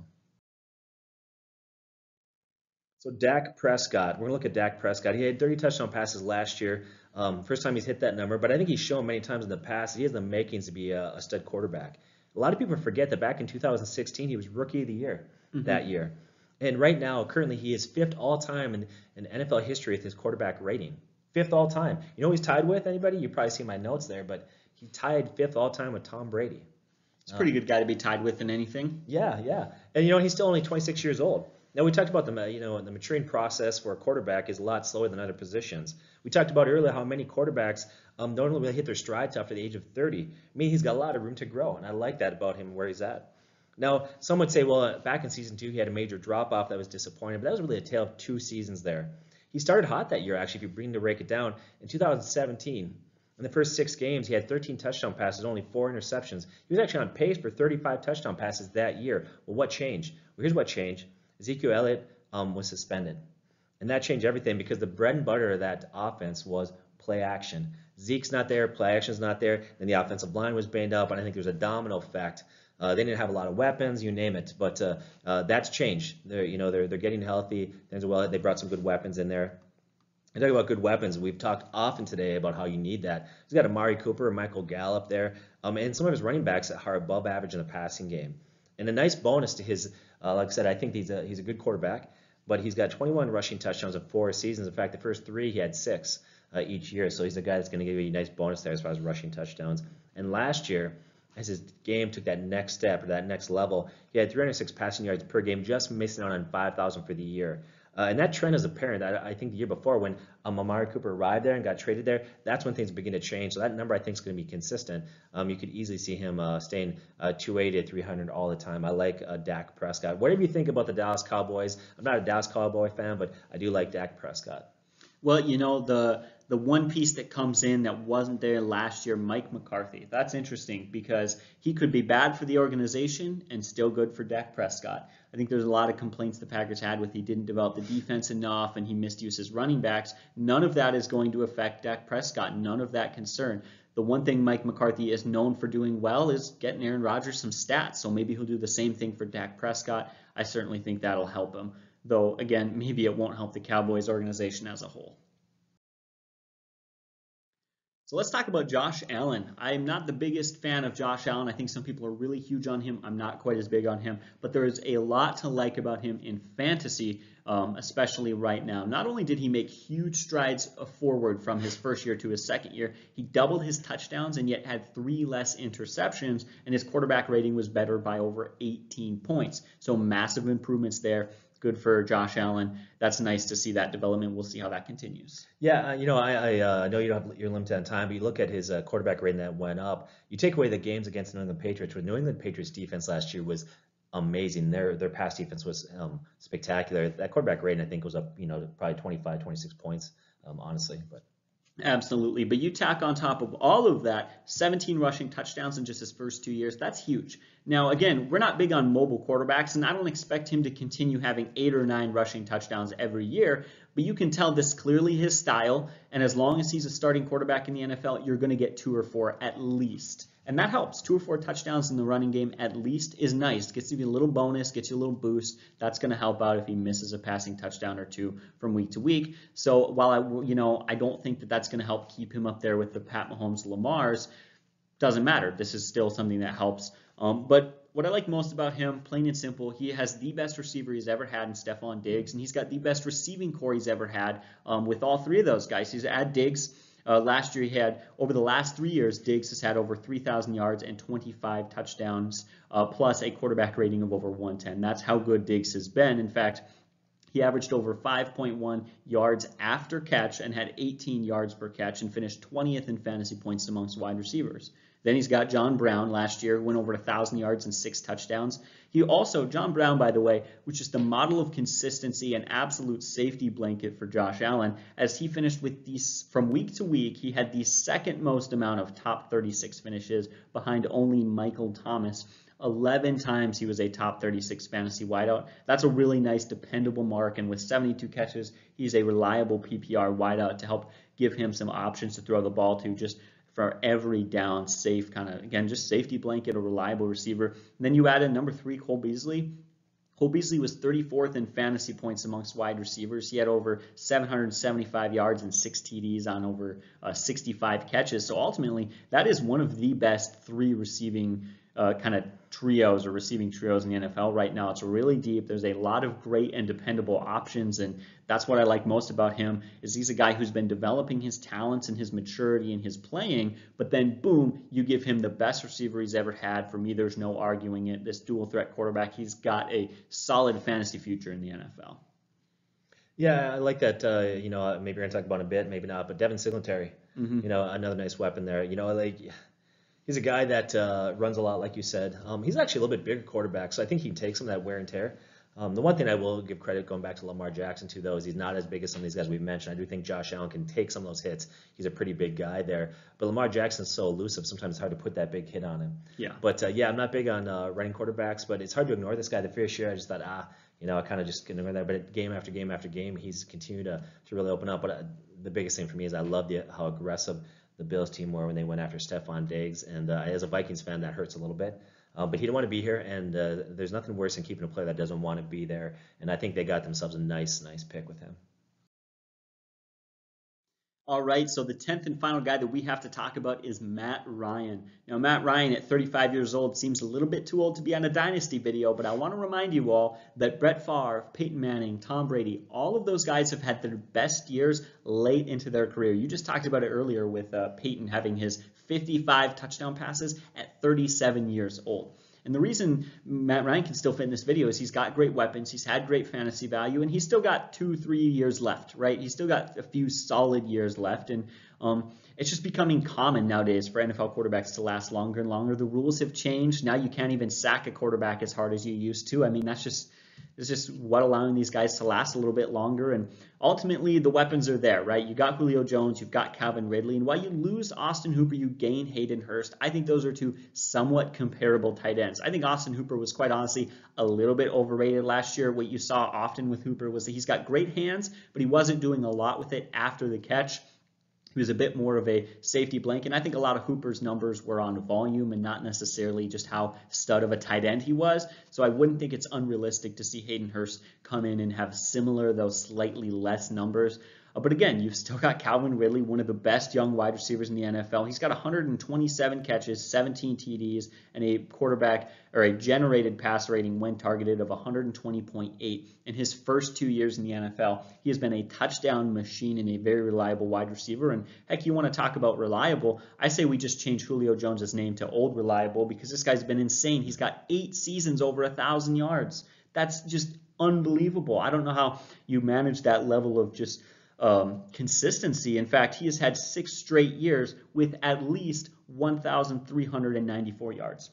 So Dak Prescott, we're gonna look at Dak Prescott. He had 30 touchdown passes last year. Um, first time he's hit that number, but I think he's shown many times in the past that he has the makings to be a, a stud quarterback. A lot of people forget that back in 2016 he was rookie of the year mm-hmm. that year. And right now, currently, he is fifth all time in, in NFL history with his quarterback rating. Fifth all time. You know he's tied with? Anybody? You probably see my notes there, but he tied fifth all time with Tom Brady. It's a pretty um, good guy to be tied with in anything. Yeah, yeah. And you know he's still only 26 years old. Now we talked about the you know the maturing process for a quarterback is a lot slower than other positions. We talked about earlier how many quarterbacks um, don't really hit their stride till after the age of 30. I mean he's got a lot of room to grow, and I like that about him where he's at. Now some would say, well, back in season two he had a major drop off that was disappointing, but that was really a tale of two seasons there. He started hot that year actually. If you bring to break it down, in 2017, in the first six games, he had 13 touchdown passes, only four interceptions. He was actually on pace for 35 touchdown passes that year. Well, what changed? Well, here's what changed. Ezekiel Elliott um, was suspended. And that changed everything because the bread and butter of that offense was play action. Zeke's not there, play action's not there, then the offensive line was banged up, and I think there's a domino effect. Uh, they didn't have a lot of weapons, you name it, but uh, uh, that's changed. They're, you know, they're, they're getting healthy. Well, they brought some good weapons in there. And talking about good weapons, we've talked often today about how you need that. He's got Amari Cooper, Michael Gallup there, um, and some of his running backs that are above average in the passing game. And a nice bonus to his, uh, like I said, I think he's a, he's a good quarterback, but he's got 21 rushing touchdowns in four seasons. In fact, the first three he had six uh, each year, so he's a guy that's going to give you a nice bonus there as far as rushing touchdowns. And last year, as his game took that next step or that next level, he had 306 passing yards per game, just missing out on 5,000 for the year. Uh, and that trend is apparent. I, I, think the year before, when um, Amari Cooper arrived there and got traded there, that's when things begin to change. So that number I think is going to be consistent. Um, you could easily see him uh, staying uh, 280 to 300 all the time. I like uh, Dak Prescott. Whatever you think about the Dallas Cowboys, I'm not a Dallas Cowboy fan, but I do like Dak Prescott. Well, you know the the one piece that comes in that wasn't there last year, Mike McCarthy. That's interesting because he could be bad for the organization and still good for Dak Prescott. I think there's a lot of complaints the Packers had with he didn't develop the defense enough and he misused his running backs. None of that is going to affect Dak Prescott. None of that concern. The one thing Mike McCarthy is known for doing well is getting Aaron Rodgers some stats. So maybe he'll do the same thing for Dak Prescott. I certainly think that'll help him. Though, again, maybe it won't help the Cowboys organization as a whole. So let's talk about Josh Allen. I'm not the biggest fan of Josh Allen. I think some people are really huge on him. I'm not quite as big on him, but there is a lot to like about him in fantasy, um, especially right now. Not only did he make huge strides forward from his first year to his second year, he doubled his touchdowns and yet had three less interceptions, and his quarterback rating was better by over 18 points. So massive improvements there good for Josh Allen. That's nice to see that development. We'll see how that continues. Yeah, uh, you know, I, I uh, know you don't have, you're limited time, but you look at his uh, quarterback rating that went up. You take away the games against New England Patriots. With New England Patriots defense last year was amazing. Their their pass defense was um, spectacular. That quarterback rating I think was up, you know, probably 25, 26 points, um, honestly. But Absolutely. But you tack on top of all of that 17 rushing touchdowns in just his first two years. That's huge. Now, again, we're not big on mobile quarterbacks, and I don't expect him to continue having eight or nine rushing touchdowns every year. But you can tell this clearly his style. And as long as he's a starting quarterback in the NFL, you're going to get two or four at least. And that helps. Two or four touchdowns in the running game at least is nice. Gets you a little bonus, gets you a little boost. That's going to help out if he misses a passing touchdown or two from week to week. So while I, you know, I don't think that that's going to help keep him up there with the Pat Mahomes, Lamar's, doesn't matter. This is still something that helps. Um, but what I like most about him, plain and simple, he has the best receiver he's ever had in Stefon Diggs, and he's got the best receiving corps he's ever had um, with all three of those guys. He's add Diggs uh, last year, he had over the last three years, Diggs has had over 3,000 yards and 25 touchdowns, uh, plus a quarterback rating of over 110. That's how good Diggs has been. In fact, he averaged over 5.1 yards after catch and had 18 yards per catch and finished 20th in fantasy points amongst wide receivers. Then he's got John Brown last year, went over 1,000 yards and six touchdowns. He also, John Brown, by the way, was just the model of consistency and absolute safety blanket for Josh Allen. As he finished with these, from week to week, he had the second most amount of top 36 finishes behind only Michael Thomas. 11 times he was a top 36 fantasy wideout. That's a really nice, dependable mark. And with 72 catches, he's a reliable PPR wideout to help give him some options to throw the ball to. Just for every down, safe kind of, again, just safety blanket, a reliable receiver. And then you add in number three, Cole Beasley. Cole Beasley was 34th in fantasy points amongst wide receivers. He had over 775 yards and six TDs on over uh, 65 catches. So ultimately, that is one of the best three receiving uh, kind of trios or receiving trios in the NFL right now. It's really deep. There's a lot of great and dependable options, and that's what I like most about him. Is he's a guy who's been developing his talents and his maturity and his playing, but then boom, you give him the best receiver he's ever had. For me, there's no arguing it. This dual threat quarterback, he's got a solid fantasy future in the NFL. Yeah, I like that. Uh, you know, maybe we're gonna talk about a bit, maybe not. But Devin Singletary, mm-hmm. you know, another nice weapon there. You know, like he's a guy that uh, runs a lot, like you said. Um, he's actually a little bit bigger quarterback, so I think he can take some of that wear and tear. Um, the one thing I will give credit going back to Lamar Jackson too, though, is he's not as big as some of these guys we've mentioned. I do think Josh Allen can take some of those hits. He's a pretty big guy there, but Lamar Jackson's so elusive. Sometimes it's hard to put that big hit on him. Yeah. But uh, yeah, I'm not big on uh, running quarterbacks, but it's hard to ignore this guy. The first year, I just thought, ah, you know, I kind of just over there. But game after game after game, he's continued to, to really open up. But uh, the biggest thing for me is I love the, how aggressive the Bills team were when they went after Stefon Diggs. And uh, as a Vikings fan, that hurts a little bit. Uh, but he didn't want to be here, and uh, there's nothing worse than keeping a player that doesn't want to be there. And I think they got themselves a nice, nice pick with him. All right, so the 10th and final guy that we have to talk about is Matt Ryan. Now, Matt Ryan at 35 years old seems a little bit too old to be on a dynasty video, but I want to remind you all that Brett Favre, Peyton Manning, Tom Brady, all of those guys have had their best years late into their career. You just talked about it earlier with uh, Peyton having his 55 touchdown passes at 37 years old. And the reason Matt Ryan can still fit in this video is he's got great weapons, he's had great fantasy value, and he's still got two, three years left, right? He's still got a few solid years left. And um, it's just becoming common nowadays for NFL quarterbacks to last longer and longer. The rules have changed. Now you can't even sack a quarterback as hard as you used to. I mean, that's just is just what allowing these guys to last a little bit longer. And ultimately, the weapons are there, right? You got Julio Jones, you've got Calvin Ridley, and while you lose Austin Hooper, you gain Hayden Hurst. I think those are two somewhat comparable tight ends. I think Austin Hooper was quite honestly a little bit overrated last year. What you saw often with Hooper was that he's got great hands, but he wasn't doing a lot with it after the catch. He was a bit more of a safety blanket. And I think a lot of Hooper's numbers were on volume and not necessarily just how stud of a tight end he was. So I wouldn't think it's unrealistic to see Hayden Hurst come in and have similar, though slightly less numbers. Uh, but again, you've still got Calvin Ridley, one of the best young wide receivers in the NFL. He's got 127 catches, 17 TDs, and a quarterback or a generated pass rating when targeted of 120.8. In his first two years in the NFL, he has been a touchdown machine and a very reliable wide receiver. And heck, you want to talk about reliable? I say we just change Julio Jones's name to Old Reliable because this guy's been insane. He's got eight seasons over a thousand yards. That's just unbelievable. I don't know how you manage that level of just um, consistency. In fact, he has had six straight years with at least 1,394 yards.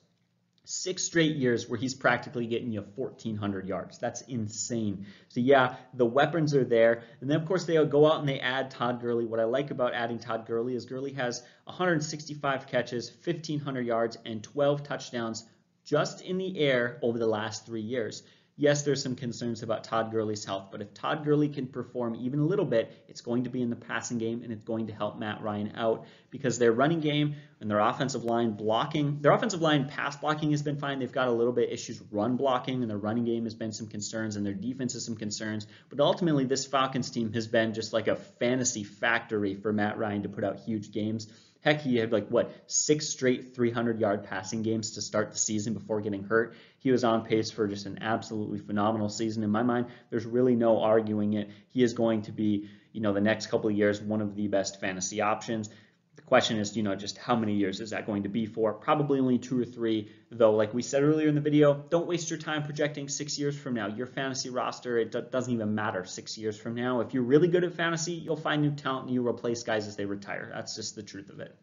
Six straight years where he's practically getting you 1,400 yards. That's insane. So, yeah, the weapons are there. And then, of course, they go out and they add Todd Gurley. What I like about adding Todd Gurley is Gurley has 165 catches, 1,500 yards, and 12 touchdowns just in the air over the last three years yes, there's some concerns about Todd Gurley's health, but if Todd Gurley can perform even a little bit, it's going to be in the passing game and it's going to help Matt Ryan out because their running game and their offensive line blocking, their offensive line pass blocking has been fine. They've got a little bit issues run blocking and their running game has been some concerns and their defense has some concerns. But ultimately, this Falcons team has been just like a fantasy factory for Matt Ryan to put out huge games. Heck, he had like what six straight 300 yard passing games to start the season before getting hurt. He was on pace for just an absolutely phenomenal season. In my mind, there's really no arguing it. He is going to be, you know, the next couple of years one of the best fantasy options. Question is, you know, just how many years is that going to be for? Probably only two or three, though, like we said earlier in the video, don't waste your time projecting six years from now. Your fantasy roster, it doesn't even matter six years from now. If you're really good at fantasy, you'll find new talent and you replace guys as they retire. That's just the truth of it.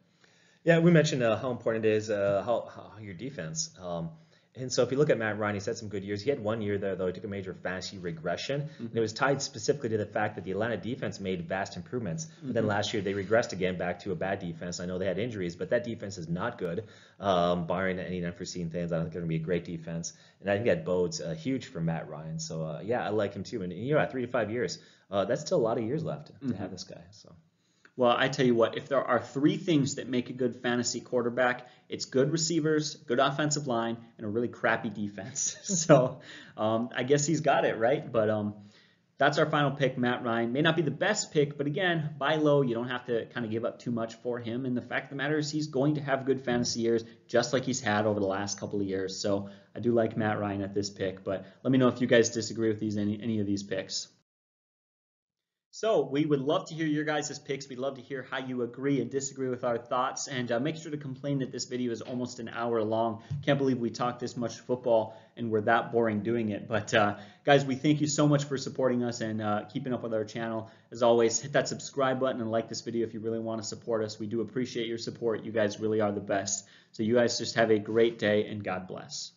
Yeah, we mentioned uh, how important it is uh, how, how, your defense. Um, and so if you look at Matt Ryan, he's had some good years. He had one year there, though, he took a major fantasy regression. Mm-hmm. And it was tied specifically to the fact that the Atlanta defense made vast improvements. Mm-hmm. But then mm-hmm. last year, they regressed again back to a bad defense. I know they had injuries, but that defense is not good, um, barring any unforeseen things. I don't think it's going to be a great defense. And I think that bodes uh, huge for Matt Ryan. So, uh, yeah, I like him too. And, you know, at three to five years, uh, that's still a lot of years left to mm-hmm. have this guy. So. Well, I tell you what, if there are three things that make a good fantasy quarterback, it's good receivers, good offensive line, and a really crappy defense. so um, I guess he's got it, right? But um, that's our final pick, Matt Ryan. May not be the best pick, but again, buy low. You don't have to kind of give up too much for him. And the fact of the matter is, he's going to have good fantasy years, just like he's had over the last couple of years. So I do like Matt Ryan at this pick. But let me know if you guys disagree with these any any of these picks. So we would love to hear your guys' picks. We'd love to hear how you agree and disagree with our thoughts. And uh, make sure to complain that this video is almost an hour long. Can't believe we talked this much football and we're that boring doing it. But uh, guys, we thank you so much for supporting us and uh, keeping up with our channel. As always, hit that subscribe button and like this video if you really want to support us. We do appreciate your support. You guys really are the best. So you guys just have a great day and God bless.